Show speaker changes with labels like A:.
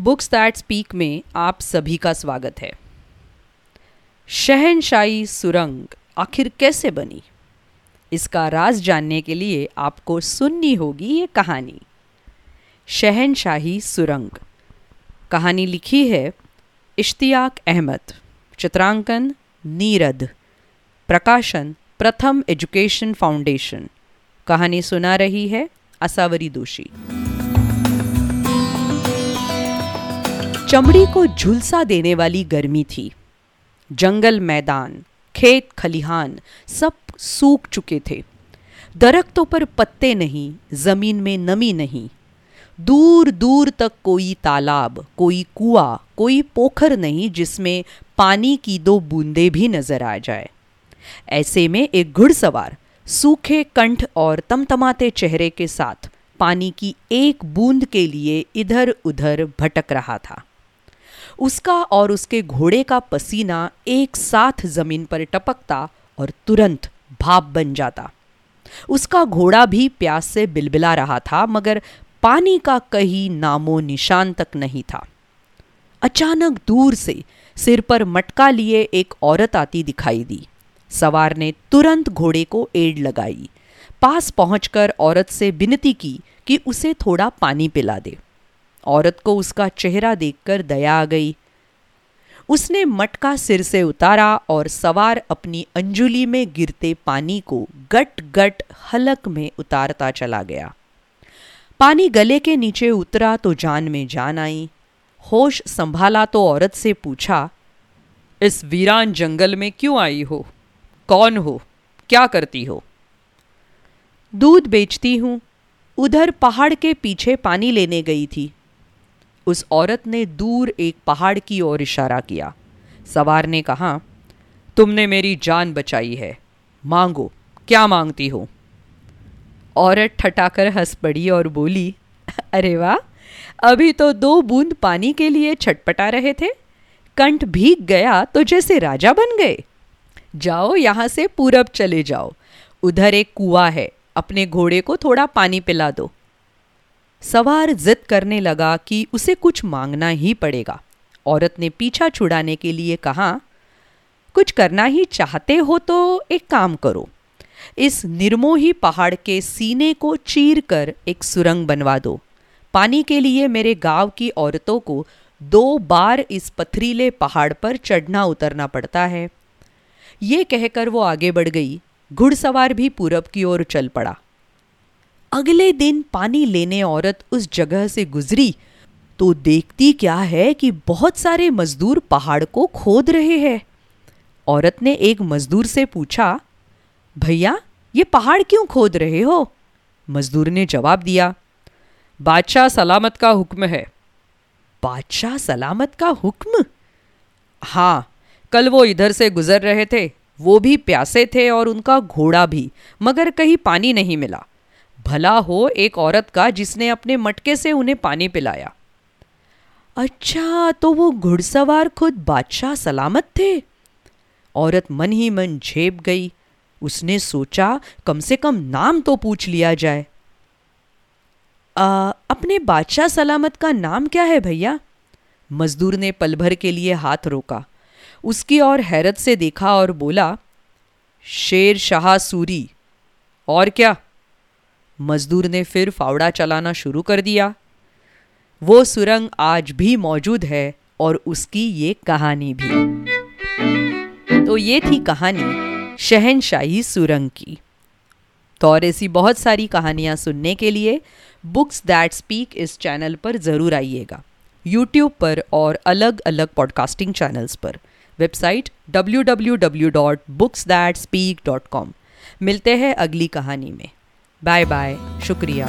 A: Books that speak में आप सभी का स्वागत है। शहनशाही सुरंग आखिर कैसे बनी? इसका राज जानने के लिए आपको सुननी होगी ये कहानी। शहनशाही सुरंग। कहानी लिखी है इश्तियाक अहमद। चित्रांकन नीरद। प्रकाशन प्रथम एजुकेशन फाउंडेशन। कहानी सुना रही है असावरी दोषी। चमड़ी को झुलसा देने वाली गर्मी थी। जंगल मैदान, खेत खलिहान सब सूख चुके थे। दरख्तों पर पत्ते नहीं, ज़मीन में नमी नहीं। दूर दूर तक कोई तालाब, कोई कुआ, कोई पोखर नहीं जिसमें पानी की दो बूंदे भी नज़र आ जाए। ऐसे में एक घुड़सवार, सूखे कंठ और तमतमाते चेहरे के साथ पानी की एक बूंद के लिए इधर उधर भटक रहा था। उसका और उसके घोड़े का पसीना एक साथ ज़मीन पर टपकता और तुरंत भाप बन जाता। उसका घोड़ा भी प्यास से बिलबिला रहा था, मगर पानी का कहीं नामो निशान तक नहीं था। अचानक दूर से सिर पर मटका लिए एक औरत आती दिखाई दी। सवार ने तुरंत घोड़े को एड़ लगाई। पास पहुंचकर औरत से विनती की कि उसे थोड़ा पानी पिला दे। औरत को उसका चेहरा देखकर दया आ गई। उसने मटका सिर से उतारा और सवार अपनी अंजुली में गिरते पानी को गट गट हलक में उतारता चला गया। पानी गले के नीचे उतरा तो जान में जान आई। होश संभाला तो औरत से पूछा, इस वीरान जंगल में क्यों आई हो? कौन हो? क्या करती हो? दूध बेचती हूँ। उधर पहाड़ के पीछे पानी लेने गई थी। उस औरत ने दूर एक पहाड़ की ओर इशारा किया। सवार ने कहा, तुमने मेरी जान बचाई है। मांगो, क्या मांगती हो? औरत ठटाकर हंस पड़ी और बोली, अरे वाह, अभी तो दो बूंद पानी के लिए छटपटा रहे थे। कंठ भीग गया तो जैसे राजा बन गए। जाओ यहाँ से पूरब चले जाओ। उधर एक कुआ है, अपने घोड़े को थोड़ा पानी पिला दो। सवार जिद करने लगा कि उसे कुछ मांगना ही पड़ेगा। औरत ने पीछा छुड़ाने के लिए कहा, कुछ करना ही चाहते हो तो एक काम करो। इस निर्मोही पहाड़ के सीने को चीर कर एक सुरंग बनवा दो। पानी के लिए मेरे गाँव की औरतों को दो बार इस पथरीले पहाड़ पर चढ़ना उतरना पड़ता है। ये कहकर वो आगे बढ़ गई। घुड़सवार भी पूरब की ओर चल पड़ा। अगले दिन पानी लेने औरत उस जगह से गुजरी तो देखती क्या है कि बहुत सारे मजदूर पहाड़ को खोद रहे हैं। औरत ने एक मजदूर से पूछा, भैया, ये पहाड़ क्यों खोद रहे हो? मजदूर ने जवाब दिया, बादशाह सलामत का हुक्म है। बादशाह सलामत का हुक्म? हाँ कल वो इधर से गुजर रहे थे, वो भी प्यासे थे और उनका घोड़ा भी, मगर कहीं पानी नहीं मिला। भला हो एक औरत का जिसने अपने मटके से उन्हें पानी पिलाया। अच्छा तो वो घुड़सवार खुद बादशाह सलामत थे? औरत मन ही मन झेप गई। उसने सोचा कम से कम नाम तो पूछ लिया जाए। आ, अपने बादशाह सलामत का नाम क्या है भैया? मजदूर ने पल भर के लिए हाथ रोका। उसकी और हैरत से देखा और बोला शेर शाह सूरी। और क्या? मजदूर ने फिर फावड़ा चलाना शुरू कर दिया। वो सुरंग आज भी मौजूद है और उसकी ये कहानी भी। तो ये थी कहानी शहनशाही सुरंग की। तो और ऐसी बहुत सारी कहानियाँ सुनने के लिए बुक्स दैट स्पीक इस चैनल पर ज़रूर आइएगा। यूट्यूब पर और अलग अलग पॉडकास्टिंग चैनल्स पर। वेबसाइट www.booksthatspeak.com मिलते हैं अगली कहानी में। बाय बाय शुक्रिया।